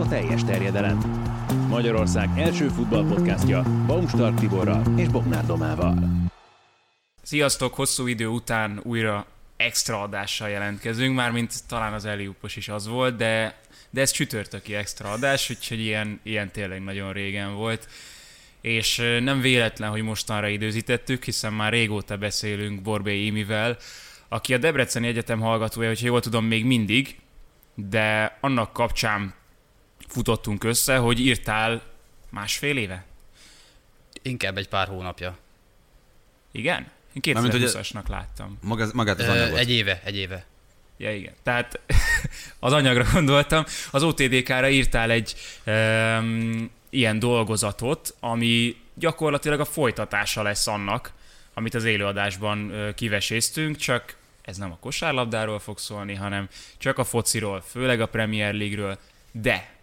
a teljes terjedelem. Magyarország első futballpodcastja Baumstark Tiborral és Bognár Domával. Sziasztok, hosszú idő után újra extra adással jelentkezünk, mármint talán az Eliupos is az volt, de, de ez csütörtöki extra adás, úgyhogy ilyen, ilyen tényleg nagyon régen volt. És nem véletlen, hogy mostanra időzítettük, hiszen már régóta beszélünk Borbé Imivel, aki a Debreceni Egyetem hallgatója, hogyha jól tudom, még mindig, de annak kapcsán futottunk össze, hogy írtál másfél éve? Inkább egy pár hónapja. Igen? Én 2020-asnak láttam. Maga, magát az anyagot. Egy éve, egy éve. Ja, igen. Tehát az anyagra gondoltam. Az OTDK-ra írtál egy um, ilyen dolgozatot, ami gyakorlatilag a folytatása lesz annak, amit az élőadásban kiveséztünk, csak ez nem a kosárlabdáról fog szólni, hanem csak a fociról, főleg a Premier League-ről, de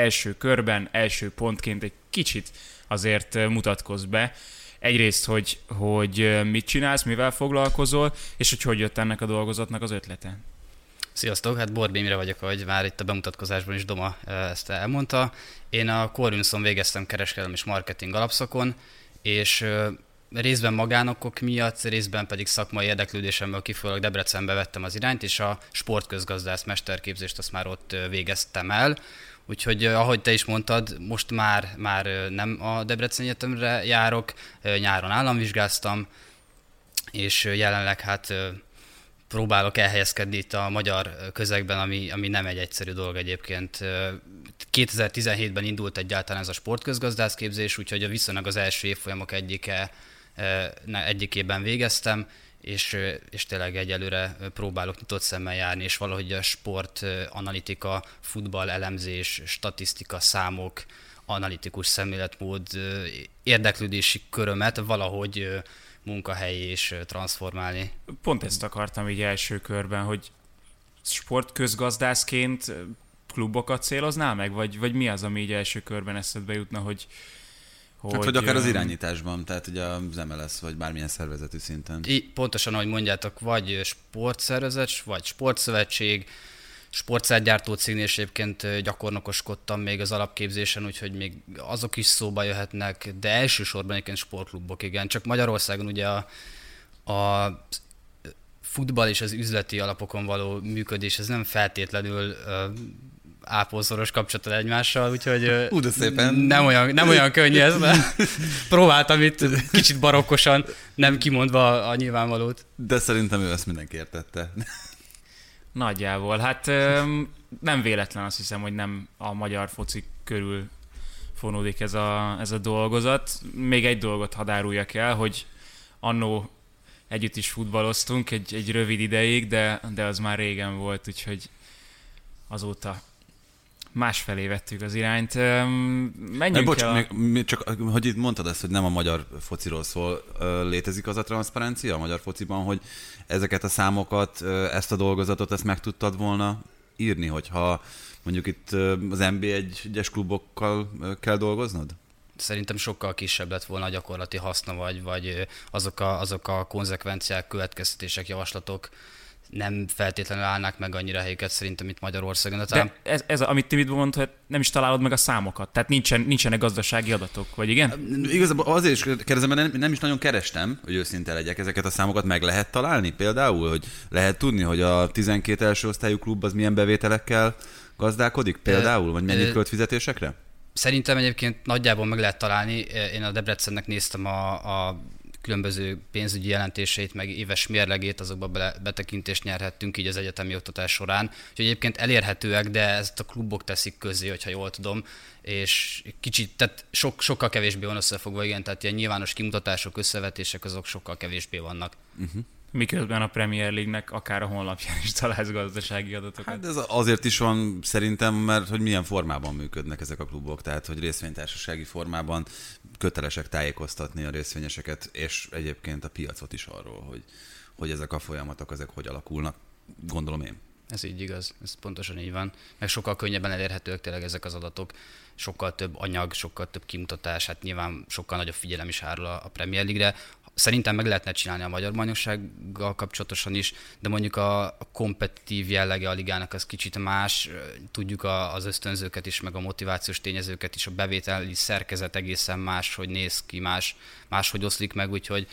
első körben, első pontként egy kicsit azért mutatkoz be. Egyrészt, hogy, hogy mit csinálsz, mivel foglalkozol, és hogy hogy jött ennek a dolgozatnak az ötlete. Sziasztok, hát Borbémire vagyok, ahogy már itt a bemutatkozásban is Doma ezt elmondta. Én a Corvinson végeztem kereskedelmi és marketing alapszakon, és részben magánokok miatt, részben pedig szakmai érdeklődésemből kifolyólag Debrecenbe vettem az irányt, és a sportközgazdász mesterképzést azt már ott végeztem el. Úgyhogy ahogy te is mondtad, most már, már nem a Debrecen Egyetemre járok, nyáron államvizsgáztam, és jelenleg hát próbálok elhelyezkedni itt a magyar közegben, ami, ami nem egy egyszerű dolog egyébként. 2017-ben indult egyáltalán ez a sportközgazdászképzés, úgyhogy a viszonylag az első évfolyamok egyike egyikében végeztem, és, és tényleg egyelőre próbálok nyitott szemmel járni, és valahogy a sport, analitika, futball elemzés, statisztika, számok, analitikus szemléletmód, érdeklődési körömet valahogy munkahelyi és transformálni. Pont ezt akartam így első körben, hogy sportközgazdászként klubokat céloznál meg, vagy, vagy mi az, ami így első körben eszedbe jutna, hogy, hogy, hát, vagy akár az irányításban, tehát ugye az MLS, vagy bármilyen szervezetű szinten. I, pontosan, ahogy mondjátok, vagy sportszervezet, vagy sportszövetség, sportszergyártó cégnél és egyébként gyakornokoskodtam még az alapképzésen, úgyhogy még azok is szóba jöhetnek, de elsősorban egyébként sportklubok, igen. Csak Magyarországon ugye a, a futball és az üzleti alapokon való működés, ez nem feltétlenül ápolszoros kapcsolatod egymással, úgyhogy Ú, de szépen. Nem, olyan, nem olyan könnyű ez, mert próbáltam itt kicsit barokkosan, nem kimondva a nyilvánvalót. De szerintem ő ezt mindenki értette. Nagyjából. Hát nem véletlen azt hiszem, hogy nem a magyar foci körül fonódik ez a, ez a dolgozat. Még egy dolgot hadáruljak el, hogy annó együtt is futballoztunk egy, egy rövid ideig, de, de az már régen volt, úgyhogy azóta másfelé vettük az irányt. Menjünk bocs, el a... még, csak hogy itt mondtad ezt, hogy nem a magyar fociról szól, létezik az a transzparencia a magyar fociban, hogy ezeket a számokat, ezt a dolgozatot, ezt meg tudtad volna írni, hogyha mondjuk itt az NBA egyes klubokkal kell dolgoznod? Szerintem sokkal kisebb lett volna a gyakorlati haszna, vagy, vagy azok, a, azok a konzekvenciák, következtetések, javaslatok, nem feltétlenül állnak meg annyira helyüket szerintem, mint Magyarországon. De, talán... de ez, ez, amit Timit mondta, hogy nem is találod meg a számokat, tehát nincsen, nincsenek gazdasági adatok, vagy igen? Igazából azért is kérdezem, mert nem, nem is nagyon kerestem, hogy őszinte legyek, ezeket a számokat meg lehet találni például, hogy lehet tudni, hogy a 12 első osztályú klub az milyen bevételekkel gazdálkodik például, vagy mennyit költ fizetésekre? Szerintem egyébként nagyjából meg lehet találni. Én a Debrecennek néztem a, a különböző pénzügyi jelentéseit, meg éves mérlegét, azokba betekintést nyerhettünk így az egyetemi oktatás során. Úgyhogy egyébként elérhetőek, de ezt a klubok teszik közé, hogyha jól tudom, és kicsit, tehát sok, sokkal kevésbé van összefogva, igen, tehát ilyen nyilvános kimutatások, összevetések, azok sokkal kevésbé vannak. Uh-huh. Miközben a Premier League-nek akár a honlapján is találsz gazdasági adatokat. Hát ez azért is van szerintem, mert hogy milyen formában működnek ezek a klubok, tehát hogy részvénytársasági formában kötelesek tájékoztatni a részvényeseket, és egyébként a piacot is arról, hogy, hogy ezek a folyamatok, ezek hogy alakulnak, gondolom én. Ez így igaz, ez pontosan így van. Meg sokkal könnyebben elérhetőek tényleg ezek az adatok, sokkal több anyag, sokkal több kimutatás, hát nyilván sokkal nagyobb figyelem is árul a Premier League-re szerintem meg lehetne csinálni a magyar bajnoksággal kapcsolatosan is, de mondjuk a, kompetitív jellege a ligának az kicsit más, tudjuk az ösztönzőket is, meg a motivációs tényezőket is, a bevételi szerkezet egészen más, hogy néz ki, más, máshogy oszlik meg, úgyhogy,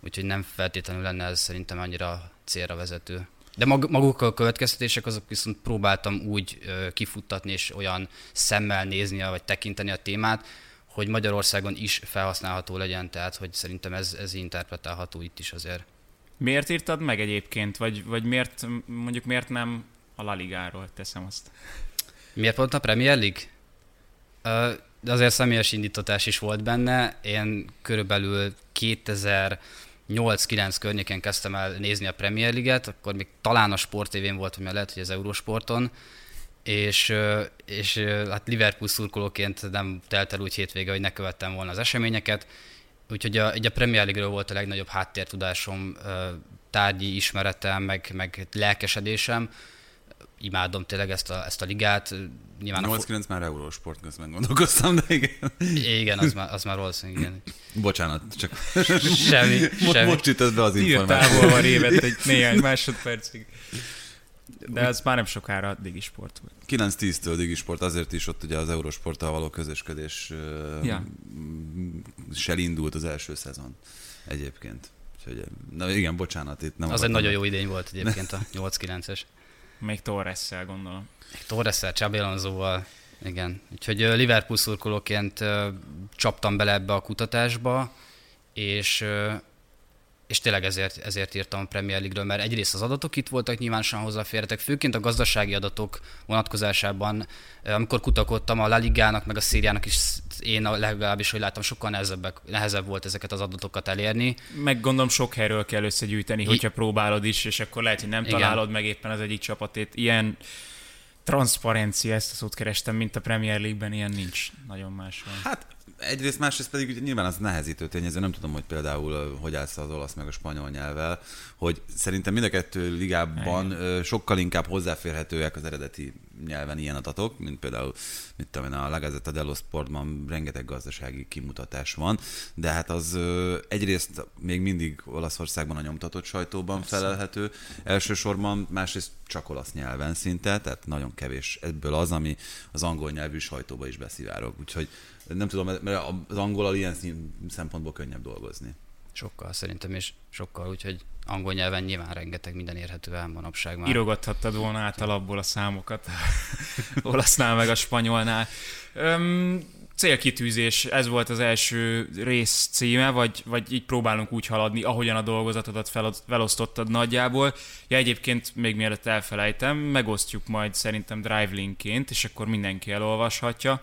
úgyhogy nem feltétlenül lenne ez szerintem annyira célra vezető. De mag, maguk a következtetések, azok viszont próbáltam úgy kifuttatni és olyan szemmel nézni, vagy tekinteni a témát, hogy Magyarországon is felhasználható legyen, tehát hogy szerintem ez, ez interpretálható itt is azért. Miért írtad meg egyébként, vagy, vagy miért, mondjuk miért nem a La Ligáról teszem azt? Miért pont a Premier League? De azért személyes indítatás is volt benne. Én körülbelül 2008-9 környéken kezdtem el nézni a Premier League-et, akkor még talán a Sport volt, vagy lehet, hogy az Eurosporton, és, és hát Liverpool szurkolóként nem telt el úgy hétvége, hogy ne követtem volna az eseményeket, úgyhogy a, a Premier League-ről volt a legnagyobb háttértudásom, tárgyi ismeretem, meg, meg lelkesedésem, imádom tényleg ezt a, ezt a ligát. Nyilván 8-9 a... már Eurosport közben gondolkoztam, de igen. Igen, az már, az már valószínűleg igen. Bocsánat, csak semmi, most, semmi. most jutott be az információ. Írtál volna révet egy néhány másodpercig. De ez már nem sokára digisport volt. 9-10-től digisport, azért is ott ugye az Eurosporttal való közösködés ja. sel indult az első szezon egyébként. Úgyhogy, na igen, bocsánat, itt nem Az egy nagyon jó idény volt egyébként a 8-9-es. Még Torres-szel gondolom. Még Torres-szel, Csabi Alonsoval, igen. Úgyhogy Liverpool szurkolóként csaptam bele ebbe a kutatásba, és és tényleg ezért, ezért írtam a Premier League-ről, mert egyrészt az adatok itt voltak, nyilvánosan hozzáférhetek, főként a gazdasági adatok vonatkozásában, amikor kutakodtam a La Ligának, meg a Szíriának is, én legalábbis, hogy láttam, sokkal nehezebbek, nehezebb volt ezeket az adatokat elérni. Meg gondolom sok helyről kell összegyűjteni, I- hogyha próbálod is, és akkor lehet, hogy nem Igen. találod meg éppen az egyik csapatét. Ilyen transzparencia, ezt a szót kerestem, mint a Premier League-ben, ilyen nincs nagyon máshol. Hát egyrészt, másrészt pedig nyilván az nehezítő tényező, nem tudom, hogy például hogy állsz az olasz meg a spanyol nyelvvel, hogy szerintem mind a kettő ligában Igen. sokkal inkább hozzáférhetőek az eredeti nyelven ilyen adatok, mint például, mit tudom én, a La Gazzetta dello Sportban rengeteg gazdasági kimutatás van, de hát az egyrészt még mindig Olaszországban a nyomtatott sajtóban Persze. felelhető elsősorban, másrészt csak olasz nyelven szinte, tehát nagyon kevés ebből az, ami az angol nyelvű sajtóba is beszivárog. Úgyhogy nem tudom, mert az angolal ilyen szempontból könnyebb dolgozni. Sokkal szerintem, és sokkal, úgyhogy angol nyelven nyilván rengeteg minden érhető el manapság már. Írogathattad volna át alapból a számokat, olasznál meg a spanyolnál. Öm, célkitűzés, ez volt az első rész címe, vagy, vagy így próbálunk úgy haladni, ahogyan a dolgozatodat fel, felosztottad nagyjából. Ja, egyébként még mielőtt elfelejtem, megosztjuk majd szerintem drive linkként, és akkor mindenki elolvashatja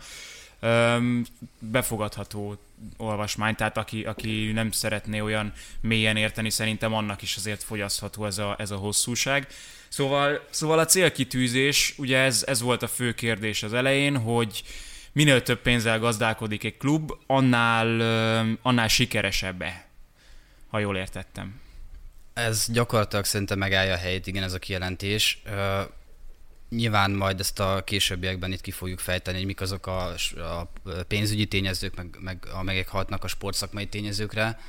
befogadható olvasmány, tehát aki, aki nem szeretné olyan mélyen érteni, szerintem annak is azért fogyasztható ez a, ez a hosszúság. Szóval, szóval a célkitűzés, ugye ez, ez volt a fő kérdés az elején, hogy minél több pénzzel gazdálkodik egy klub, annál, annál sikeresebb-e, ha jól értettem. Ez gyakorlatilag szerintem megállja a helyét, igen, ez a kijelentés. Nyilván majd ezt a későbbiekben itt ki fogjuk fejteni, hogy mik azok a, a pénzügyi tényezők, meg, meg amelyek hatnak a sportszakmai tényezőkre.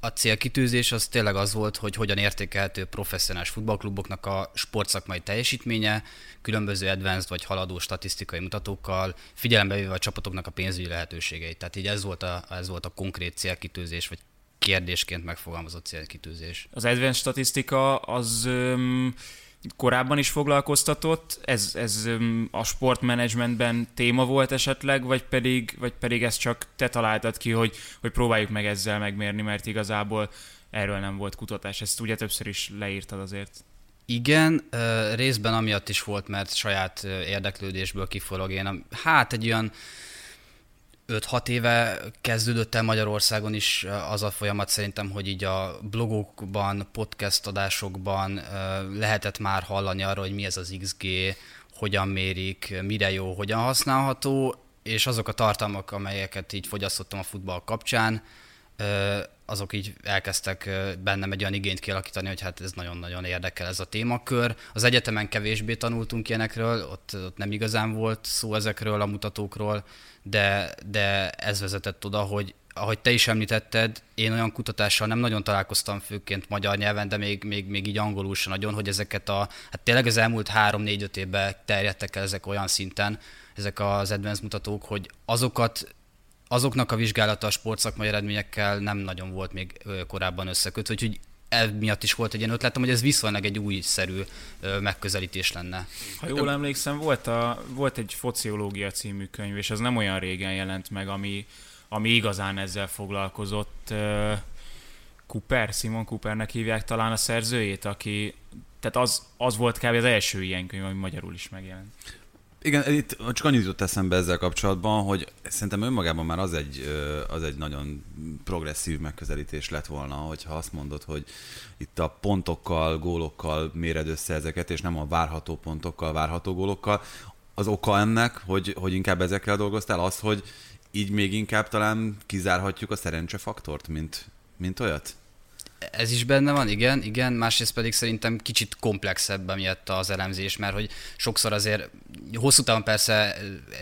A célkitűzés az tényleg az volt, hogy hogyan értékelhető professzionális futballkluboknak a sportszakmai teljesítménye, különböző advanced vagy haladó statisztikai mutatókkal, figyelembe véve a csapatoknak a pénzügyi lehetőségeit. Tehát így ez volt a, ez volt a konkrét célkitűzés, vagy kérdésként megfogalmazott célkitűzés. Az advanced statisztika az... Um korábban is foglalkoztatott, ez, ez a sportmenedzsmentben téma volt esetleg, vagy pedig, vagy pedig ezt csak te találtad ki, hogy, hogy próbáljuk meg ezzel megmérni, mert igazából erről nem volt kutatás. Ezt ugye többször is leírtad azért. Igen, részben amiatt is volt, mert saját érdeklődésből kiforog én. Hát egy olyan 5-6 éve kezdődött el Magyarországon is az a folyamat szerintem, hogy így a blogokban, podcast adásokban lehetett már hallani arról, hogy mi ez az XG, hogyan mérik, mire jó, hogyan használható, és azok a tartalmak, amelyeket így fogyasztottam a futball kapcsán, azok így elkezdtek bennem egy olyan igényt kialakítani, hogy hát ez nagyon-nagyon érdekel ez a témakör. Az egyetemen kevésbé tanultunk ilyenekről, ott, ott nem igazán volt szó ezekről a mutatókról, de, de ez vezetett oda, hogy ahogy te is említetted, én olyan kutatással nem nagyon találkoztam főként magyar nyelven, de még, még, még így angolul sem nagyon, hogy ezeket a, hát tényleg az elmúlt három-négy-öt évben terjedtek el ezek olyan szinten, ezek az advanced mutatók, hogy azokat azoknak a vizsgálata a sportszakmai eredményekkel nem nagyon volt még korábban összekötve, úgyhogy miatt is volt egy ilyen ötletem, hogy ez viszonylag egy újszerű megközelítés lenne. Ha jól emlékszem, volt, a, volt egy fociológia című könyv, és az nem olyan régen jelent meg, ami, ami igazán ezzel foglalkozott. Cooper, Simon Coopernek hívják talán a szerzőjét, aki, tehát az, az volt kb. az első ilyen könyv, ami magyarul is megjelent. Igen, itt csak annyit jutott eszembe ezzel kapcsolatban, hogy szerintem önmagában már az egy, az egy nagyon progresszív megközelítés lett volna, hogyha azt mondod, hogy itt a pontokkal, gólokkal méred össze ezeket, és nem a várható pontokkal, várható gólokkal. Az oka ennek, hogy, hogy inkább ezekkel dolgoztál, az, hogy így még inkább talán kizárhatjuk a szerencsefaktort, mint, mint olyat? Ez is benne van, igen, igen, másrészt pedig szerintem kicsit komplexebb emiatt az elemzés, mert hogy sokszor azért hosszú távon persze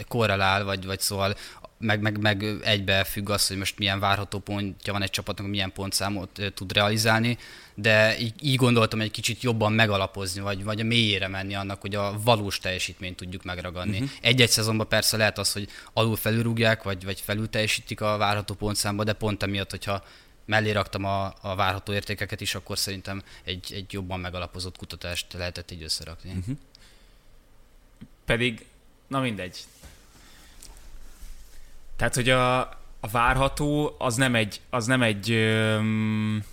korrelál, vagy, vagy szóval meg, meg, meg egybe függ az, hogy most milyen várható pontja van egy csapatnak, milyen pontszámot tud realizálni, de így, így gondoltam egy kicsit jobban megalapozni, vagy, vagy a mélyére menni annak, hogy a valós teljesítményt tudjuk megragadni. Uh-huh. Egy-egy szezonban persze lehet az, hogy alul felülrúgják, vagy, vagy felül teljesítik a várható pontszámba, de pont emiatt, hogyha mellé raktam a, a várható értékeket is, akkor szerintem egy, egy jobban megalapozott kutatást lehetett így összerakni. Uh-huh. Pedig, na mindegy. Tehát, hogy a, a várható az nem egy, az nem egy öm,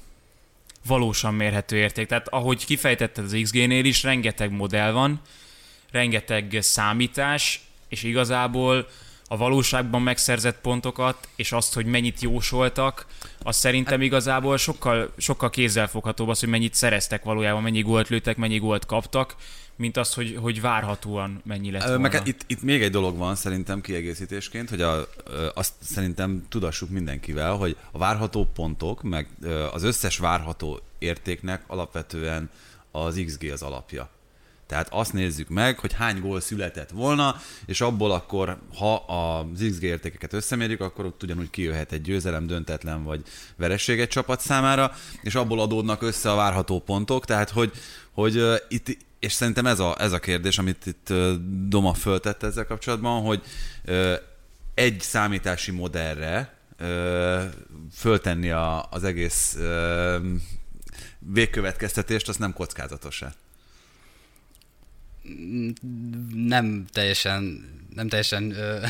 valósan mérhető érték. Tehát ahogy kifejtetted az XG-nél is, rengeteg modell van, rengeteg számítás, és igazából a valóságban megszerzett pontokat, és azt, hogy mennyit jósoltak, az szerintem hát- igazából sokkal, sokkal kézzelfoghatóbb az, hogy mennyit szereztek valójában, mennyi gólt lőttek, mennyi gólt kaptak, mint az, hogy, hogy várhatóan mennyi lett volna. Meg hát itt, itt még egy dolog van szerintem kiegészítésként, hogy a, azt szerintem tudassuk mindenkivel, hogy a várható pontok, meg az összes várható értéknek alapvetően az XG az alapja. Tehát azt nézzük meg, hogy hány gól született volna, és abból akkor, ha az XG értékeket összemérjük, akkor ott ugyanúgy kijöhet egy győzelem, döntetlen vagy vereség egy csapat számára, és abból adódnak össze a várható pontok, tehát hogy, hogy itt, és szerintem ez a, ez a kérdés, amit itt Doma föltette ezzel kapcsolatban, hogy egy számítási modellre föltenni a, az egész végkövetkeztetést, az nem kockázatos-e? Nem teljesen, nem teljesen ö,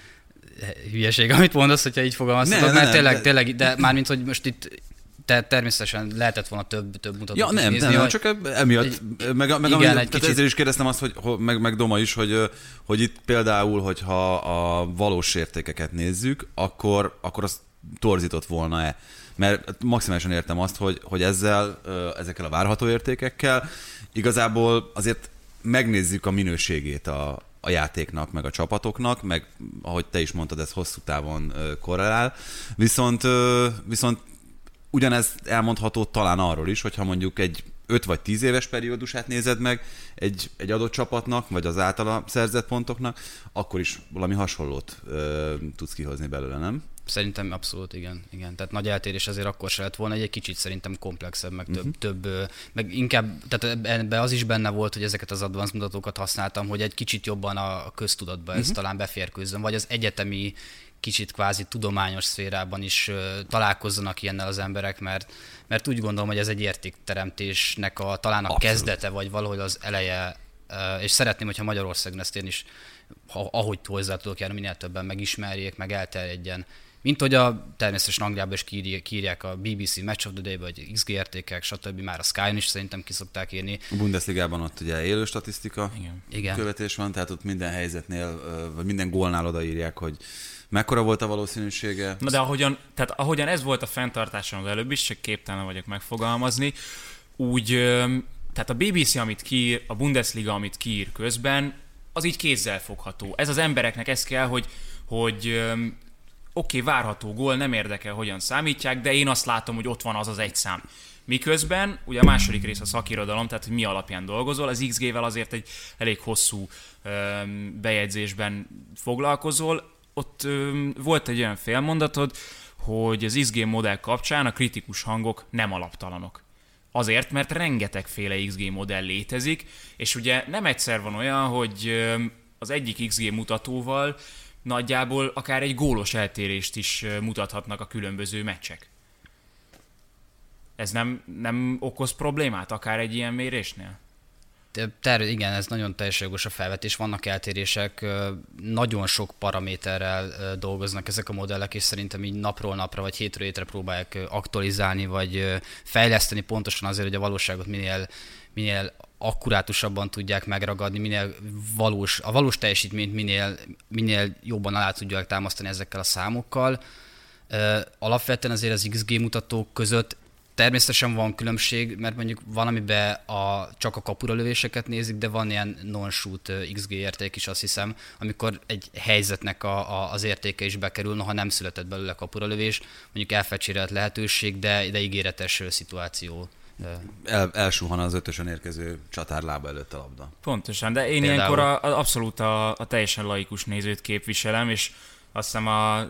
hülyeség, amit mondasz, hogyha így fogalmazod, mert nem, tényleg, tényleg, de mármint, hogy most itt te természetesen lehetett volna több, több mutatót ja, nem, nézni. Nem, nem, csak emiatt, egy, meg, meg, igen, amit, egy kicsit... ezért is kérdeztem azt, hogy, meg, meg Doma is, hogy, hogy itt például, hogyha a valós értékeket nézzük, akkor, akkor az torzított volna-e? Mert maximálisan értem azt, hogy, hogy ezzel, ezekkel a várható értékekkel igazából azért megnézzük a minőségét a, a játéknak, meg a csapatoknak, meg ahogy te is mondtad, ez hosszú távon korrelál. Viszont, viszont ugyanez elmondható talán arról is, hogyha mondjuk egy 5 vagy 10 éves periódusát nézed meg egy, egy adott csapatnak, vagy az általa szerzett pontoknak, akkor is valami hasonlót ö, tudsz kihozni belőle, nem? Szerintem abszolút igen, igen. Tehát nagy eltérés azért akkor se lett volna, egy, kicsit szerintem komplexebb, meg több, uh-huh. több, meg inkább, tehát ebben az is benne volt, hogy ezeket az advanced mutatókat használtam, hogy egy kicsit jobban a köztudatba uh-huh. ez mhm. talán beférkőzzön, vagy az egyetemi kicsit kvázi tudományos szférában is találkozzanak ilyennel az emberek, mert, mert úgy gondolom, hogy ez egy értékteremtésnek a, talán a Abszolút. kezdete, vagy valahogy az eleje, és szeretném, hogyha Magyarországon ezt én is, ahogy hozzá tudok járni, minél többen megismerjék, meg elterjedjen mint hogy a természetesen Angliában is kiírják a BBC Match of the Day, vagy XG értékek, stb. Már a Sky-n is szerintem ki szokták írni. A Bundesligában ott ugye élő statisztika Igen. követés van, tehát ott minden helyzetnél, vagy minden gólnál odaírják, hogy mekkora volt a valószínűsége. Na de ahogyan, tehát ahogyan ez volt a fenntartásom az előbb is, csak képtelen vagyok megfogalmazni, úgy, tehát a BBC, amit kiír, a Bundesliga, amit kiír közben, az így kézzel fogható. Ez az embereknek ez kell, hogy, hogy oké, okay, várható gól, nem érdekel, hogyan számítják, de én azt látom, hogy ott van az az egy szám. Miközben, ugye a második rész a szakirodalom, tehát hogy mi alapján dolgozol, az XG-vel azért egy elég hosszú ö, bejegyzésben foglalkozol. Ott ö, volt egy olyan félmondatod, hogy az XG modell kapcsán a kritikus hangok nem alaptalanok. Azért, mert rengetegféle XG modell létezik, és ugye nem egyszer van olyan, hogy az egyik XG mutatóval nagyjából akár egy gólos eltérést is mutathatnak a különböző meccsek. Ez nem, nem okoz problémát akár egy ilyen mérésnél? Terv, igen, ez nagyon teljesen jogos a felvetés. Vannak eltérések, nagyon sok paraméterrel dolgoznak ezek a modellek, és szerintem így napról napra vagy hétről hétre próbálják aktualizálni, vagy fejleszteni pontosan azért, hogy a valóságot minél, minél akkurátusabban tudják megragadni, minél valós, a valós teljesítményt minél, minél jobban alá tudják támasztani ezekkel a számokkal. Alapvetően azért az XG mutatók között Természetesen van különbség, mert mondjuk valamiben a, csak a kapura lövéseket nézik, de van ilyen non-shoot XG érték is, azt hiszem, amikor egy helyzetnek a, a, az értéke is bekerül, noha nem született belőle kapura lövés, mondjuk elfecsérelt lehetőség, de, de ígéretes szituáció. El, elsuhan az ötösen érkező csatár lába előtt a labda. Pontosan, de én Például... ilyenkor a, a, abszolút a, a teljesen laikus nézőt képviselem, és azt hiszem a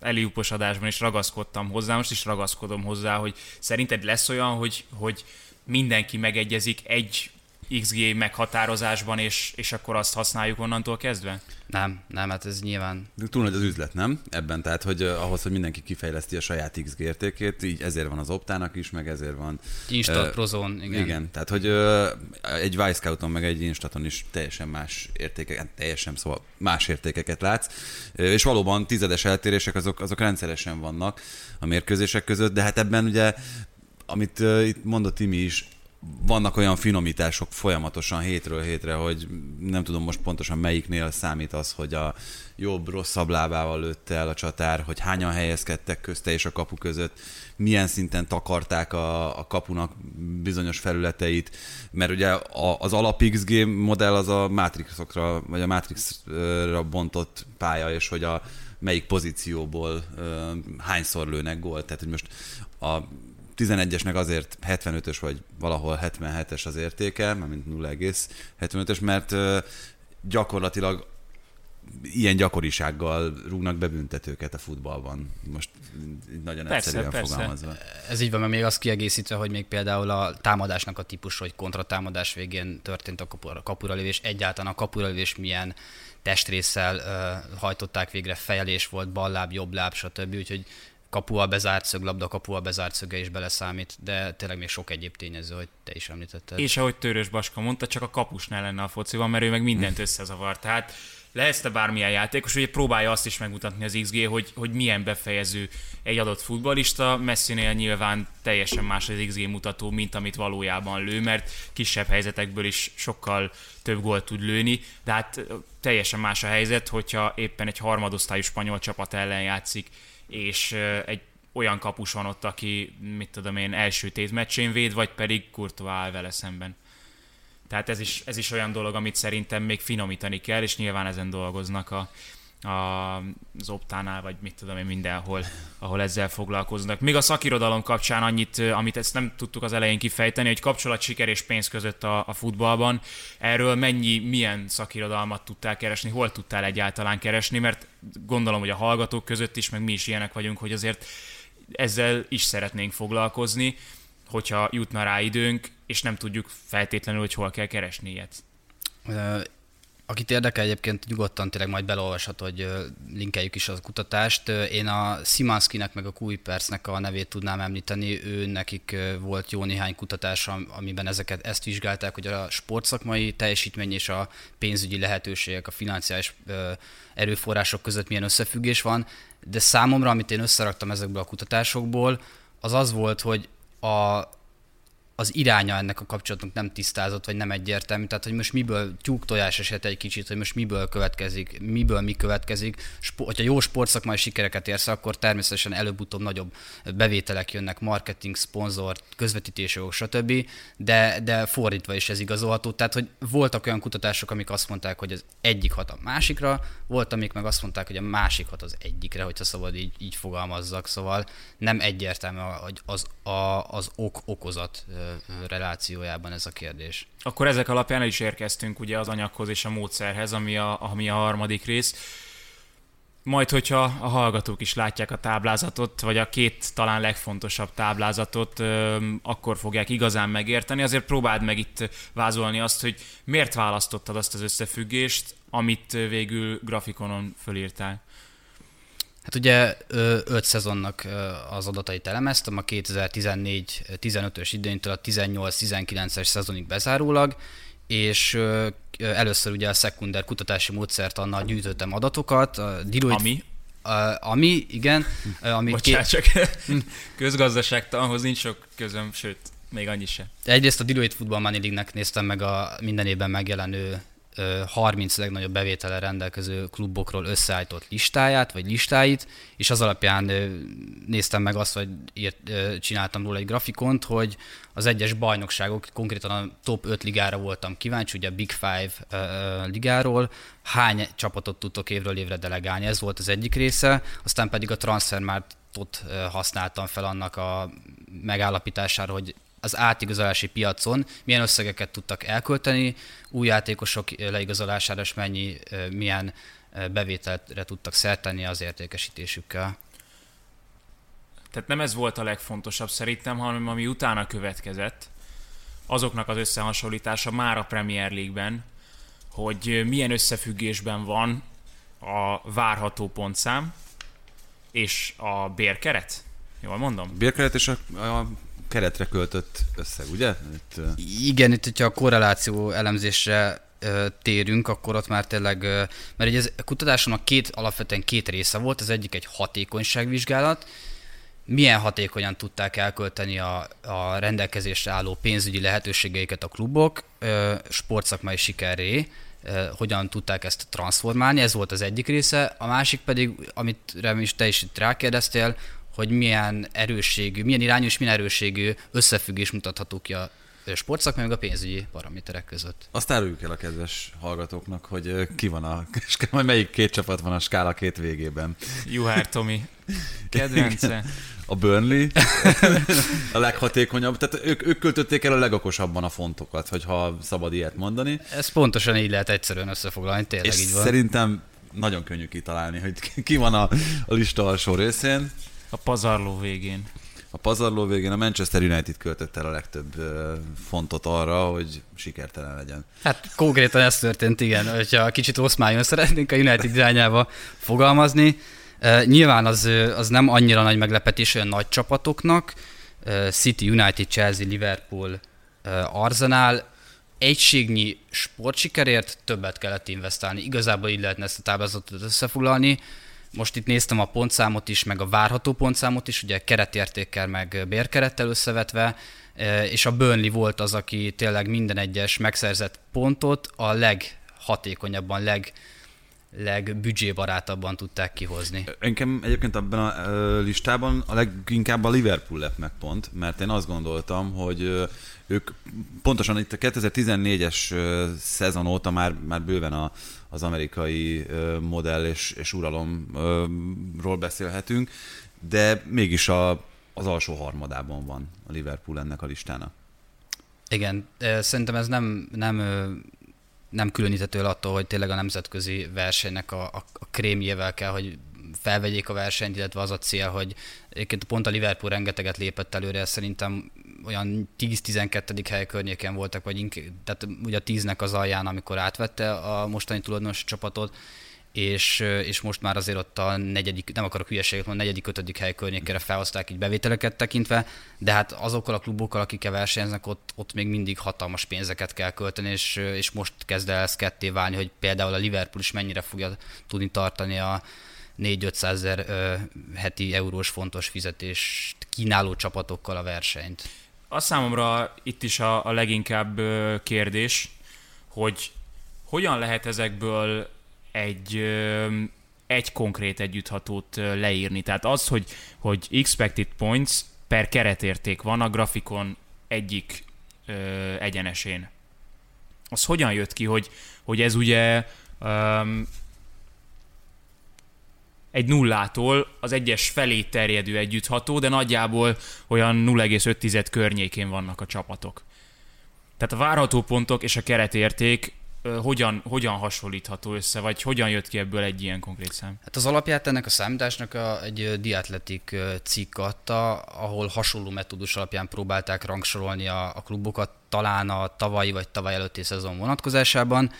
Eliupos adásban is ragaszkodtam hozzá, most is ragaszkodom hozzá, hogy szerinted lesz olyan, hogy, hogy mindenki megegyezik egy XG meghatározásban, és, és akkor azt használjuk onnantól kezdve? Nem, nem, hát ez nyilván... De túl nagy az üzlet, nem? Ebben, tehát, hogy uh, ahhoz, hogy mindenki kifejleszti a saját XG értékét, így ezért van az optának is, meg ezért van... Instat, uh, Prozon, igen. Igen, tehát, hogy uh, egy Wisecout-on, meg egy Instaton is teljesen más értékeket, hát teljesen, szóval más értékeket látsz, uh, és valóban tizedes eltérések azok, azok rendszeresen vannak a mérkőzések között, de hát ebben ugye amit uh, itt mondott Timi is, vannak olyan finomítások folyamatosan hétről hétre, hogy nem tudom most pontosan melyiknél számít az, hogy a jobb, rosszabb lábával lőtte el a csatár, hogy hányan helyezkedtek közte és a kapu között, milyen szinten takarták a, a kapunak bizonyos felületeit, mert ugye az alap XG modell az a Matrixokra, vagy a Matrixra bontott pálya, és hogy a melyik pozícióból uh, hányszor lőnek gólt. Tehát, hogy most a 11-esnek azért 75-ös vagy valahol 77-es az értéke, mint 0,75-ös, mert gyakorlatilag ilyen gyakorisággal rúgnak be büntetőket a futballban. Most nagyon persze, egyszerűen persze. fogalmazva. Ez így van, mert még azt kiegészítve, hogy még például a támadásnak a típus, hogy kontratámadás végén történt a kapura, kapura lövés, egyáltalán a kapura lövés milyen testrészsel uh, hajtották végre, fejelés volt, balláb, jobb láb, stb. Úgyhogy kapuval bezárt szög, labda kapuval bezárt szöge is beleszámít, de tényleg még sok egyéb tényező, hogy te is említetted. És ahogy Törös Baska mondta, csak a kapusnál lenne a fociban, mert ő meg mindent összezavar. Tehát lehetsz te bármilyen játékos, ugye próbálja azt is megmutatni az XG, hogy, hogy milyen befejező egy adott futbalista. Messinél nyilván teljesen más az XG mutató, mint amit valójában lő, mert kisebb helyzetekből is sokkal több gólt tud lőni, de hát teljesen más a helyzet, hogyha éppen egy harmadosztályú spanyol csapat ellen játszik, és egy olyan kapus van ott, aki, mit tudom én, első tét meccsén véd, vagy pedig Courtois áll vele szemben. Tehát ez is, ez is olyan dolog, amit szerintem még finomítani kell, és nyilván ezen dolgoznak a, az optánál, vagy mit tudom én mindenhol, ahol ezzel foglalkoznak. Még a szakirodalom kapcsán annyit, amit ezt nem tudtuk az elején kifejteni, hogy kapcsolat siker és pénz között a, a futballban. Erről mennyi, milyen szakirodalmat tudtál keresni, hol tudtál egyáltalán keresni, mert gondolom, hogy a hallgatók között is, meg mi is ilyenek vagyunk, hogy azért ezzel is szeretnénk foglalkozni, hogyha jutna rá időnk, és nem tudjuk feltétlenül, hogy hol kell keresni ilyet. Akit érdekel egyébként nyugodtan tényleg majd belolvashat, hogy linkeljük is az kutatást. Én a Simanskinek meg a Kuipersnek a nevét tudnám említeni, ő nekik volt jó néhány kutatás, amiben ezeket ezt vizsgálták, hogy a sportszakmai teljesítmény és a pénzügyi lehetőségek, a financiális erőforrások között milyen összefüggés van, de számomra, amit én összeraktam ezekből a kutatásokból, az az volt, hogy a az iránya ennek a kapcsolatnak nem tisztázott, vagy nem egyértelmű. Tehát, hogy most miből tyúk tojás eset egy kicsit, hogy most miből következik, miből mi következik. Spo- hogyha jó sportszakmai sikereket érsz, akkor természetesen előbb-utóbb nagyobb bevételek jönnek, marketing, szponzor, közvetítések, stb. De, de fordítva is ez igazolható. Tehát, hogy voltak olyan kutatások, amik azt mondták, hogy az egyik hat a másikra, volt, amik meg azt mondták, hogy a másik hat az egyikre, hogyha szabad így, így fogalmazzak. Szóval nem egyértelmű hogy az, a, az ok-okozat relációjában ez a kérdés. Akkor ezek alapján is érkeztünk ugye az anyaghoz és a módszerhez, ami a, ami a harmadik rész. majd, hogyha a hallgatók is látják a táblázatot, vagy a két talán legfontosabb táblázatot, akkor fogják igazán megérteni. Azért próbáld meg itt vázolni azt, hogy miért választottad azt az összefüggést, amit végül grafikonon fölírtál. Hát ugye öt szezonnak az adatait elemeztem, a 2014-15-ös idénytől a 18-19-es szezonig bezárólag, és először ugye a szekunder kutatási módszert annal gyűjtöttem adatokat. A Deloitte, ami? A, ami, igen. Ami Bocsánat, két... csak közgazdaságtanhoz nincs sok közöm, sőt, még annyi se. Egyrészt a Deloitte Football Money League-nek néztem meg a minden évben megjelenő 30 legnagyobb bevétele rendelkező klubokról összeállított listáját, vagy listáit, és az alapján néztem meg azt, hogy írt, csináltam róla egy grafikont, hogy az egyes bajnokságok, konkrétan a top 5 ligára voltam kíváncsi, ugye a Big Five ligáról, hány csapatot tudtok évről évre delegálni, ez volt az egyik része, aztán pedig a transfermártot használtam fel annak a megállapítására, hogy az átigazolási piacon milyen összegeket tudtak elkölteni, új játékosok leigazolására, és mennyi, milyen bevételre tudtak szerteni az értékesítésükkel. Tehát nem ez volt a legfontosabb szerintem, hanem ami utána következett, azoknak az összehasonlítása már a Premier League-ben, hogy milyen összefüggésben van a várható pontszám és a bérkeret. Jól mondom? Bérkeret és a, a keretre költött összeg, ugye? Itt, Igen, itt, hogyha a korreláció elemzésre térünk, akkor ott már tényleg, mert ugye a kutatásomnak két, alapvetően két része volt, az egyik egy hatékonyságvizsgálat, milyen hatékonyan tudták elkölteni a, a rendelkezésre álló pénzügyi lehetőségeiket a klubok sportszakmai sikerré, hogyan tudták ezt transformálni, ez volt az egyik része, a másik pedig, amit is te is itt rákérdeztél, hogy milyen erősségű, milyen irányú és milyen erősségű összefüggés mutatható ki a sportszakmai meg a pénzügyi paraméterek között. Azt áruljuk el a kedves hallgatóknak, hogy ki van a, majd melyik két csapat van a skála két végében. Juhár Tomi, kedvence. A Burnley a leghatékonyabb, tehát ők, ők költötték el a legokosabban a fontokat, hogyha szabad ilyet mondani. Ez pontosan így lehet egyszerűen összefoglalni, tényleg és így van. szerintem nagyon könnyű kitalálni, hogy ki van a, a lista alsó részén. A pazarló végén. A pazarló végén a Manchester United költött el a legtöbb fontot arra, hogy sikertelen legyen. Hát konkrétan ez történt, igen. Hogyha kicsit oszmályon szeretnénk a United irányába fogalmazni. Nyilván az, az nem annyira nagy meglepetés olyan nagy csapatoknak. City, United, Chelsea, Liverpool, Arsenal egységnyi sportsikerért többet kellett investálni. Igazából így lehetne ezt a táblázatot összefoglalni. Most itt néztem a pontszámot is, meg a várható pontszámot is, ugye keretértékkel, meg bérkerettel összevetve, e, és a Burnley volt az, aki tényleg minden egyes megszerzett pontot a leghatékonyabban, leg, legbüdzsébarátabban tudták kihozni. Engem egyébként abban a listában a leginkább a Liverpool lett meg pont, mert én azt gondoltam, hogy ők pontosan itt a 2014-es szezon óta már, már bőven a, az amerikai modell és, és uralomról beszélhetünk, de mégis a, az alsó harmadában van a Liverpool ennek a listának. Igen, szerintem ez nem, nem, nem különíthető el attól, hogy tényleg a nemzetközi versenynek a, a, a krémjével kell, hogy felvegyék a versenyt, illetve az a cél, hogy egyébként pont a Liverpool rengeteget lépett előre, szerintem olyan 10-12. hely környéken voltak, vagy inkább, tehát ugye a 10-nek az alján, amikor átvette a mostani tulajdonos csapatot, és, és most már azért ott a negyedik, nem akarok hülyeséget mondani, negyedik, ötödik hely környékére felhozták így bevételeket tekintve, de hát azokkal a klubokkal, akikkel versenyeznek, ott, ott még mindig hatalmas pénzeket kell költeni, és, és most kezd el ez ketté válni, hogy például a Liverpool is mennyire fogja tudni tartani a, 4-500 ezer heti eurós fontos fizetést kínáló csapatokkal a versenyt. A számomra itt is a, a leginkább kérdés, hogy hogyan lehet ezekből egy, egy konkrét együtthatót leírni. Tehát az, hogy, hogy expected points per keretérték van a grafikon egyik ö, egyenesén. Az hogyan jött ki, hogy, hogy ez ugye egy nullától az egyes felé terjedő együttható, de nagyjából olyan 0,5 környékén vannak a csapatok. Tehát a várható pontok és a keretérték hogyan, hogyan hasonlítható össze, vagy hogyan jött ki ebből egy ilyen konkrét szám? Hát az alapját ennek a számításnak a, egy diatletik cikk adta, ahol hasonló metódus alapján próbálták rangsorolni a, a klubokat, talán a tavalyi vagy tavaly előtti szezon vonatkozásában,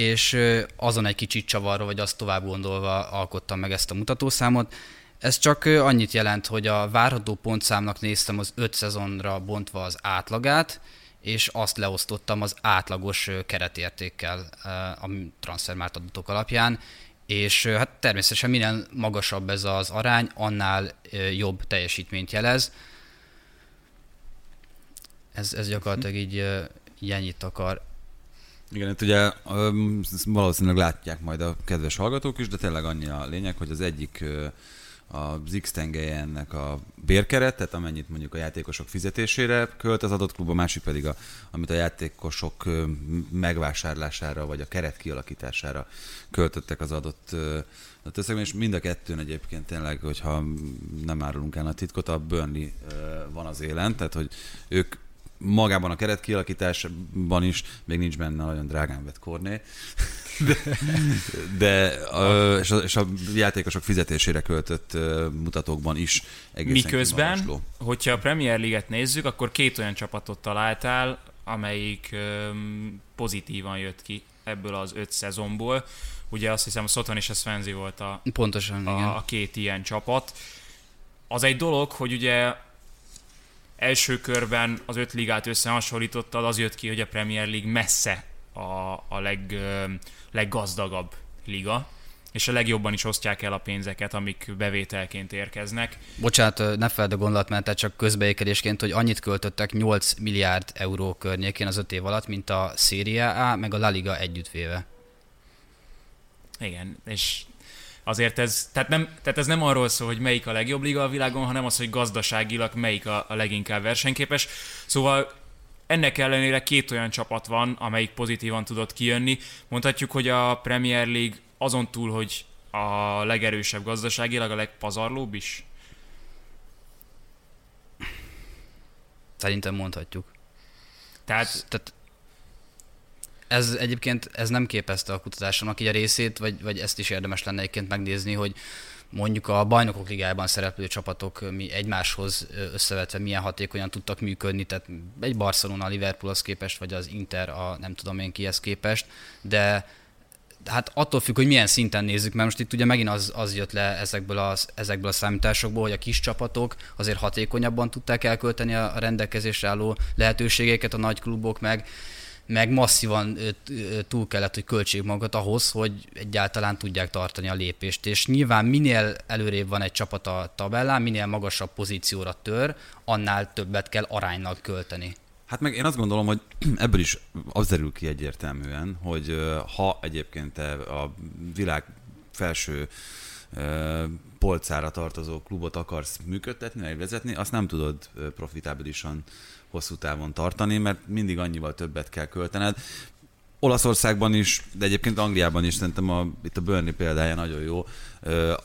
és azon egy kicsit csavarva, vagy azt tovább gondolva alkottam meg ezt a mutatószámot. Ez csak annyit jelent, hogy a várható pontszámnak néztem az öt szezonra bontva az átlagát, és azt leosztottam az átlagos keretértékkel a transfermárt adatok alapján, és hát természetesen minél magasabb ez az arány, annál jobb teljesítményt jelez. Ez, ez gyakorlatilag így, így ennyit akar. Igen, itt ugye valószínűleg látják majd a kedves hallgatók is, de tényleg annyi a lényeg, hogy az egyik az X tengelye ennek a bérkeret, tehát amennyit mondjuk a játékosok fizetésére költ az adott klub, a másik pedig, a, amit a játékosok megvásárlására vagy a keret kialakítására költöttek az adott a összegben, és mind a kettőn egyébként tényleg, hogyha nem árulunk el a titkot, a Burnley van az élen, tehát hogy ők magában a keret kialakításban is még nincs benne nagyon drágán vett korné, de, de a, és, a, és a játékosok fizetésére költött mutatókban is egészen Miközben, kimagasló. hogyha a Premier League-et nézzük, akkor két olyan csapatot találtál, amelyik pozitívan jött ki ebből az öt szezonból. Ugye azt hiszem a Soton és a Swansea volt a, Pontosan, igen. a, a két ilyen csapat. Az egy dolog, hogy ugye első körben az öt ligát összehasonlítottad, az jött ki, hogy a Premier League messze a, a leg, leggazdagabb liga, és a legjobban is osztják el a pénzeket, amik bevételként érkeznek. Bocsánat, ne feled a gondolatmenetet, csak közbeékedésként, hogy annyit költöttek 8 milliárd euró környékén az öt év alatt, mint a Serie A, meg a La Liga együttvéve. Igen, és azért ez, tehát, nem, tehát ez nem arról szól, hogy melyik a legjobb liga a világon, hanem az, hogy gazdaságilag melyik a, a leginkább versenyképes. Szóval ennek ellenére két olyan csapat van, amelyik pozitívan tudott kijönni. Mondhatjuk, hogy a Premier League azon túl, hogy a legerősebb gazdaságilag, a legpazarlóbb is? Szerintem mondhatjuk. Tehát, Tehát ez egyébként ez nem képezte a kutatásomnak így a részét, vagy, vagy ezt is érdemes lenne egyébként megnézni, hogy mondjuk a bajnokok ligájában szereplő csapatok mi egymáshoz összevetve milyen hatékonyan tudtak működni, tehát egy Barcelona a Liverpoolhoz képest, vagy az Inter a nem tudom én kihez képest, de hát attól függ, hogy milyen szinten nézzük, mert most itt ugye megint az, az jött le ezekből a, ezekből a számításokból, hogy a kis csapatok azért hatékonyabban tudták elkölteni a rendelkezésre álló lehetőségeket, a nagy klubok meg meg masszívan túl kellett, hogy költség magat ahhoz, hogy egyáltalán tudják tartani a lépést. És nyilván minél előrébb van egy csapat a tabellán, minél magasabb pozícióra tör, annál többet kell aránynak költeni. Hát meg én azt gondolom, hogy ebből is az derül ki egyértelműen, hogy ha egyébként te a világ felső polcára tartozó klubot akarsz működtetni, vagy vezetni, azt nem tudod profitábilisan hosszú távon tartani, mert mindig annyival többet kell költened. Olaszországban is, de egyébként Angliában is szerintem a, itt a Burnley példája nagyon jó.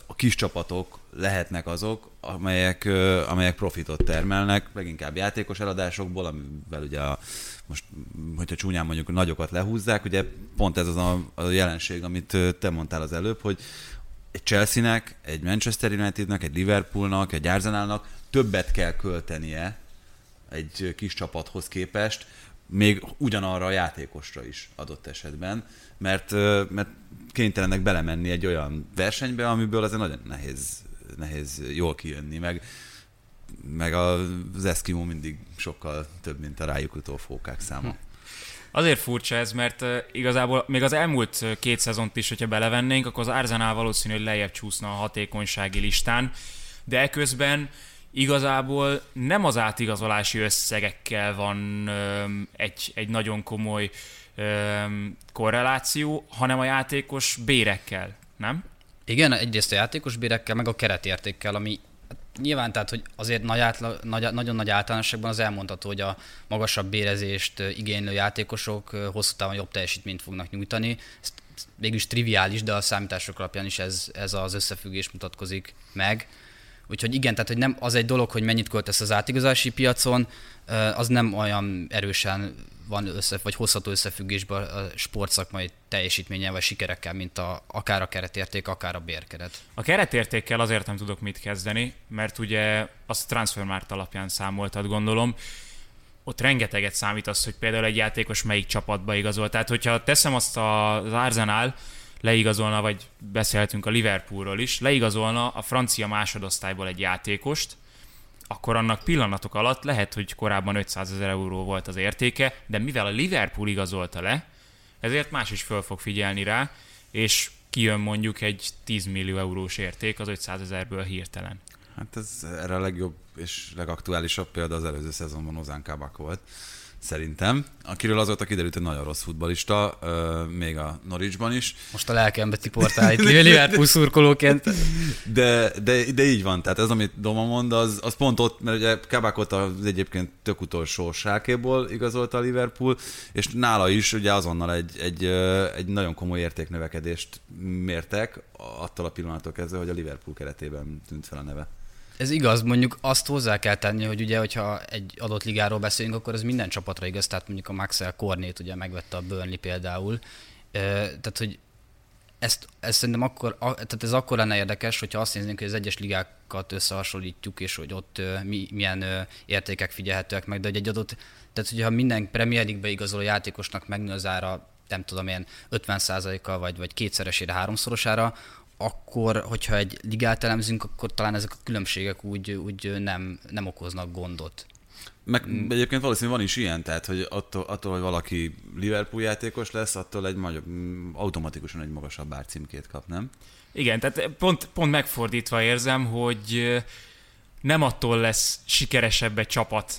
A kis csapatok lehetnek azok, amelyek, amelyek profitot termelnek, leginkább játékos eladásokból, amivel ugye a, most, hogyha csúnyán mondjuk nagyokat lehúzzák, ugye pont ez az a, a jelenség, amit te mondtál az előbb, hogy egy Chelsea-nek, egy Manchester Unitednek, egy Liverpoolnak, egy Arsenalnak többet kell költenie egy kis csapathoz képest, még ugyanarra a játékosra is adott esetben, mert, mert kénytelenek belemenni egy olyan versenybe, amiből azért nagyon nehéz, nehéz jól kijönni, meg, meg az Eskimo mindig sokkal több, mint a rájuk utó fókák száma. Hm. Azért furcsa ez, mert igazából még az elmúlt két szezont is, hogyha belevennénk, akkor az Arsenal valószínű, hogy lejjebb csúszna a hatékonysági listán, de eközben igazából nem az átigazolási összegekkel van um, egy, egy nagyon komoly um, korreláció, hanem a játékos bérekkel, nem? Igen, egyrészt a játékos bérekkel, meg a keretértékkel, ami nyilván, tehát, hogy azért nagy átla, nagy, nagyon nagy általánosságban az elmondható, hogy a magasabb bérezést igénylő játékosok hosszú távon jobb teljesítményt fognak nyújtani. Ez végülis triviális, de a számítások alapján is ez, ez az összefüggés mutatkozik meg. Úgyhogy igen, tehát hogy nem az egy dolog, hogy mennyit költesz az átigazási piacon, az nem olyan erősen van össze, vagy hozható összefüggésbe a sportszakmai teljesítménye vagy sikerekkel, mint a, akár a keretérték, akár a bérkeret. A keretértékkel azért nem tudok mit kezdeni, mert ugye azt Transfermarkt alapján számoltad, gondolom, ott rengeteget számít az, hogy például egy játékos melyik csapatba igazol. Tehát, hogyha teszem azt az Arsenal leigazolna, vagy beszélhetünk a Liverpoolról is, leigazolna a francia másodosztályból egy játékost, akkor annak pillanatok alatt lehet, hogy korábban 500 ezer euró volt az értéke, de mivel a Liverpool igazolta le, ezért más is föl fog figyelni rá, és kijön mondjuk egy 10 millió eurós érték az 500 ezerből hirtelen. Hát ez erre a legjobb és legaktuálisabb példa az előző szezonban Ozán Kabak volt szerintem, akiről azóta kiderült, hogy nagyon rossz futbalista, még a Norwichban is. Most a lelkembe tiportál itt Liverpool szurkolóként. De, de, de, így van, tehát ez, amit Doma mond, az, az pont ott, mert ugye Kabakot az egyébként tök utolsó sárkéból igazolta a Liverpool, és nála is ugye azonnal egy, egy, egy nagyon komoly értéknövekedést mértek, attól a pillanattól kezdve, hogy a Liverpool keretében tűnt fel a neve. Ez igaz, mondjuk azt hozzá kell tenni, hogy ugye, hogyha egy adott ligáról beszélünk, akkor ez minden csapatra igaz, tehát mondjuk a Maxwell Cornét ugye megvette a Burnley például. Tehát, hogy ezt, ezt szerintem akkor, tehát ez akkor lenne érdekes, hogyha azt néznénk, hogy az egyes ligákat összehasonlítjuk, és hogy ott mi, milyen értékek figyelhetőek meg, de hogy egy adott, tehát hogyha minden Premier League-be igazoló játékosnak megnő az ára, nem tudom én, 50%-kal vagy, vagy kétszeresére, háromszorosára, akkor, hogyha egy ligát elemzünk, akkor talán ezek a különbségek úgy, úgy nem, nem okoznak gondot. Meg mm. egyébként valószínűleg van is ilyen, tehát hogy attól, attól, hogy valaki Liverpool játékos lesz, attól egy magyar, automatikusan egy magasabb árcímkét kap, nem? Igen, tehát pont, pont megfordítva érzem, hogy nem attól lesz sikeresebb egy csapat,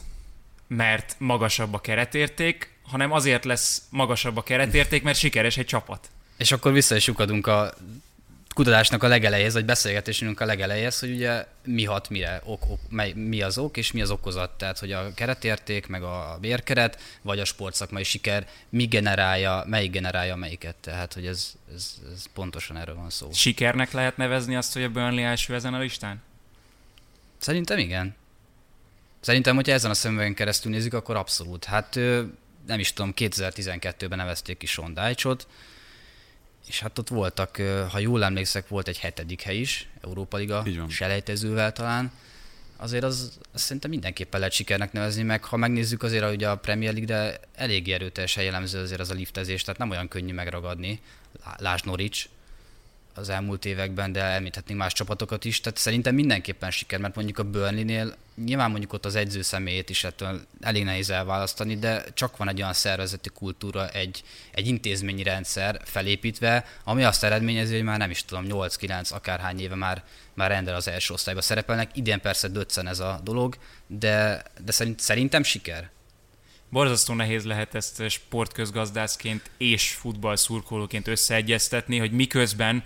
mert magasabb a keretérték, hanem azért lesz magasabb a keretérték, mert sikeres egy csapat. És akkor vissza is lyukadunk a kutatásnak a legelejéhez, vagy beszélgetésünk a legelejéhez, hogy ugye mi hat mire, ok, ok, mely, mi az ok és mi az okozat. Tehát, hogy a keretérték, meg a bérkeret, vagy a sportszakmai siker, mi generálja, melyik generálja melyiket. Tehát, hogy ez, ez, ez pontosan erről van szó. Sikernek lehet nevezni azt, hogy a Burnley első ezen a listán? Szerintem igen. Szerintem, hogyha ezen a szemüvegen keresztül nézzük, akkor abszolút. Hát nem is tudom, 2012-ben nevezték ki Dyche-ot, és hát ott voltak, ha jól emlékszek, volt egy hetedik hely is, Európa Liga selejtezővel talán. Azért az, az szerintem mindenképpen lehet sikernek nevezni, meg ha megnézzük azért, hogy a Premier League-de elég erőteljesen jellemző azért az a liftezés, tehát nem olyan könnyű megragadni. Lásd Norwich, az elmúlt években, de említhetnénk más csapatokat is, tehát szerintem mindenképpen siker, mert mondjuk a Burnley-nél nyilván mondjuk ott az edző személyét is ettől elég nehéz elválasztani, de csak van egy olyan szervezeti kultúra, egy, egy intézményi rendszer felépítve, ami azt eredményezi, hogy már nem is tudom, 8-9, akárhány éve már, már rendel az első osztályba szerepelnek. Idén persze döccen ez a dolog, de, de szerint, szerintem siker. Borzasztó nehéz lehet ezt sportközgazdászként és futballszurkolóként összeegyeztetni, hogy miközben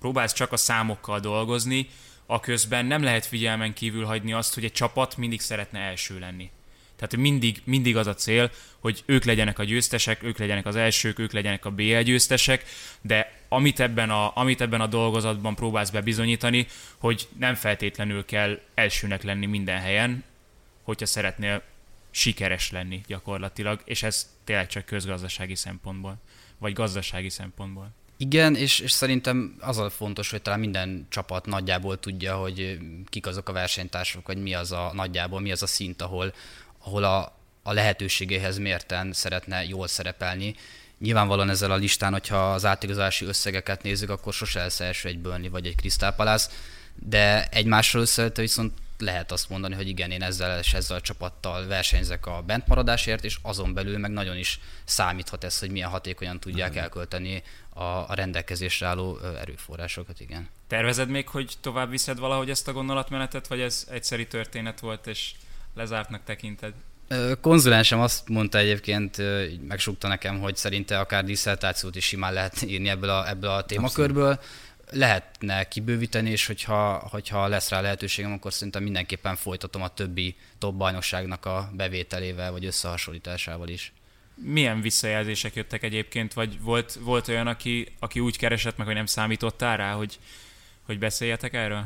próbálsz csak a számokkal dolgozni, a közben nem lehet figyelmen kívül hagyni azt, hogy egy csapat mindig szeretne első lenni. Tehát mindig, mindig az a cél, hogy ők legyenek a győztesek, ők legyenek az elsők, ők legyenek a BL győztesek, de amit ebben, a, amit ebben a dolgozatban próbálsz bebizonyítani, hogy nem feltétlenül kell elsőnek lenni minden helyen, hogyha szeretnél sikeres lenni gyakorlatilag, és ez tényleg csak közgazdasági szempontból, vagy gazdasági szempontból. Igen, és, és szerintem az a fontos, hogy talán minden csapat nagyjából tudja, hogy kik azok a versenytársak, hogy mi az a nagyjából, mi az a szint, ahol, ahol a, a lehetőségéhez mérten szeretne jól szerepelni. Nyilvánvalóan ezzel a listán, hogyha az átigazási összegeket nézzük, akkor sose lesz első egy Burnley vagy egy Crystal Palace, de egymásról összevetve viszont lehet azt mondani, hogy igen, én ezzel és ezzel a csapattal versenyzek a bentmaradásért, és azon belül meg nagyon is számíthat ez, hogy milyen hatékonyan tudják elkölteni a, a rendelkezésre álló erőforrásokat, igen. Tervezed még, hogy tovább viszed valahogy ezt a gondolatmenetet, vagy ez egyszeri történet volt, és lezártnak tekinted? Konzulensem azt mondta egyébként, megsúgta nekem, hogy szerinte akár diszertációt is simán lehet írni ebből a, ebből a témakörből. Abszolút lehetne kibővíteni, és hogyha, hogyha lesz rá lehetőségem, akkor szerintem mindenképpen folytatom a többi top bajnokságnak a bevételével, vagy összehasonlításával is. Milyen visszajelzések jöttek egyébként, vagy volt, volt olyan, aki, aki úgy keresett meg, hogy nem számítottál rá, hogy, hogy beszéljetek erről?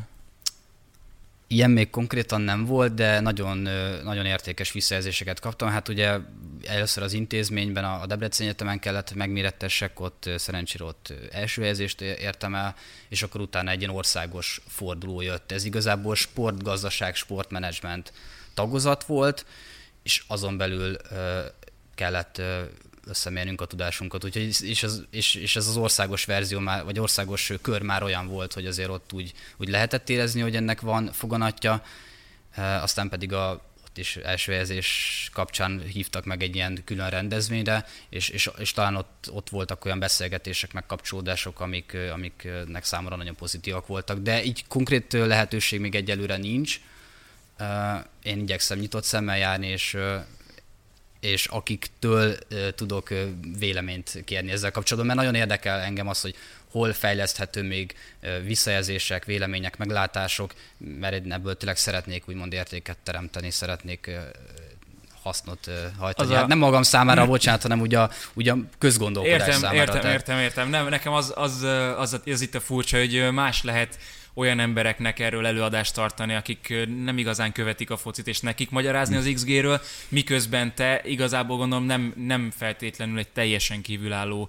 Ilyen még konkrétan nem volt, de nagyon, nagyon értékes visszajelzéseket kaptam. Hát ugye először az intézményben, a Debrecen Egyetemen kellett megmérettessek, ott szerencsére ott első helyezést értem el, és akkor utána egy ilyen országos forduló jött. Ez igazából sportgazdaság, sportmenedzsment tagozat volt, és azon belül kellett összemérnünk a tudásunkat. Úgyhogy, és, az, és, és ez az országos verzió már, vagy országos kör már olyan volt, hogy azért ott úgy, úgy lehetett érezni, hogy ennek van foganatja, aztán pedig a, ott is első érzés kapcsán hívtak meg egy ilyen külön rendezvényre, és, és, és talán ott, ott voltak olyan beszélgetések, meg kapcsolódások, amik, amiknek számomra nagyon pozitívak voltak, de így konkrét lehetőség még egyelőre nincs. Én igyekszem nyitott szemmel járni, és, és akiktől tudok véleményt kérni ezzel kapcsolatban, mert nagyon érdekel engem az, hogy hol fejleszthető még visszajelzések, vélemények, meglátások, mert én ebből tényleg szeretnék úgymond értéket teremteni, szeretnék hasznot hajtani. a... Hát nem magam számára, bocsánat, hanem ugye a, ugye a közgondolkodás értem, számára. Értem, tehát... értem, értem. Nem, nekem az, az, az, az, az itt a furcsa, hogy más lehet olyan embereknek erről előadást tartani, akik nem igazán követik a focit, és nekik magyarázni az XG-ről, miközben te igazából gondolom nem, nem feltétlenül egy teljesen kívülálló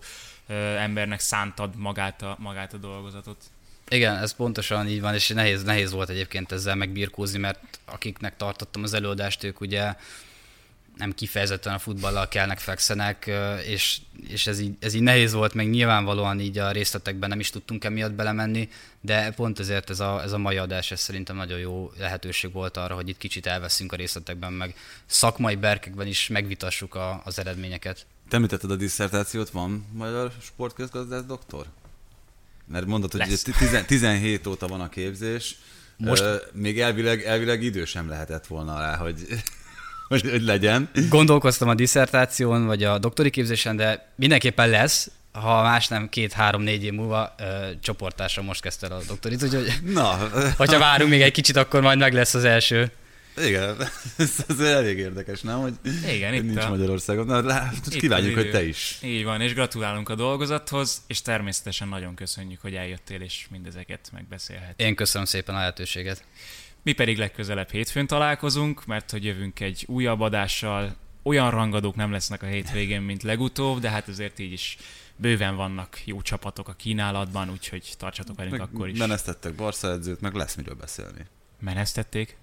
embernek szántad magát a, magát a dolgozatot. Igen, ez pontosan így van, és nehéz, nehéz volt egyébként ezzel megbirkózni, mert akiknek tartottam az előadást, ők ugye nem kifejezetten a futballal kellnek, fekszenek, és, és ez, így, ez így nehéz volt, meg nyilvánvalóan így a részletekben nem is tudtunk emiatt belemenni, de pont ezért ez a, ez a mai adás, ez szerintem nagyon jó lehetőség volt arra, hogy itt kicsit elveszünk a részletekben, meg szakmai berkekben is megvitassuk a, az eredményeket. Te említetted a diszertációt, van magyar sportközgazdász doktor? Mert mondod, hogy 17 óta van a képzés, most... még elvileg, elvileg idő sem lehetett volna rá, hogy hogy, hogy legyen. Gondolkoztam a diszertáción, vagy a doktori képzésen, de mindenképpen lesz, ha más nem, két-három-négy év múlva ö, csoportásra most kezdte a doktorit, úgyhogy Na. hogyha várunk még egy kicsit, akkor majd meg lesz az első. Igen, ez, ez elég érdekes, nem? Hogy Igen, itt nincs a... Magyarországon. Na, lá, kívánjuk, hogy te is. Így van, és gratulálunk a dolgozathoz, és természetesen nagyon köszönjük, hogy eljöttél, és mindezeket megbeszélhet. Én köszönöm szépen a lehetőséget. Mi pedig legközelebb hétfőn találkozunk, mert hogy jövünk egy újabb adással. Olyan rangadók nem lesznek a hétvégén, mint legutóbb, de hát azért így is bőven vannak jó csapatok a kínálatban, úgyhogy tartsatok velünk meg akkor is. Menesztettek Barca edzőt, meg lesz miről beszélni. Menesztették?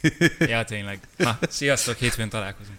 ja, tényleg. Na, sziasztok, hétfőn találkozunk.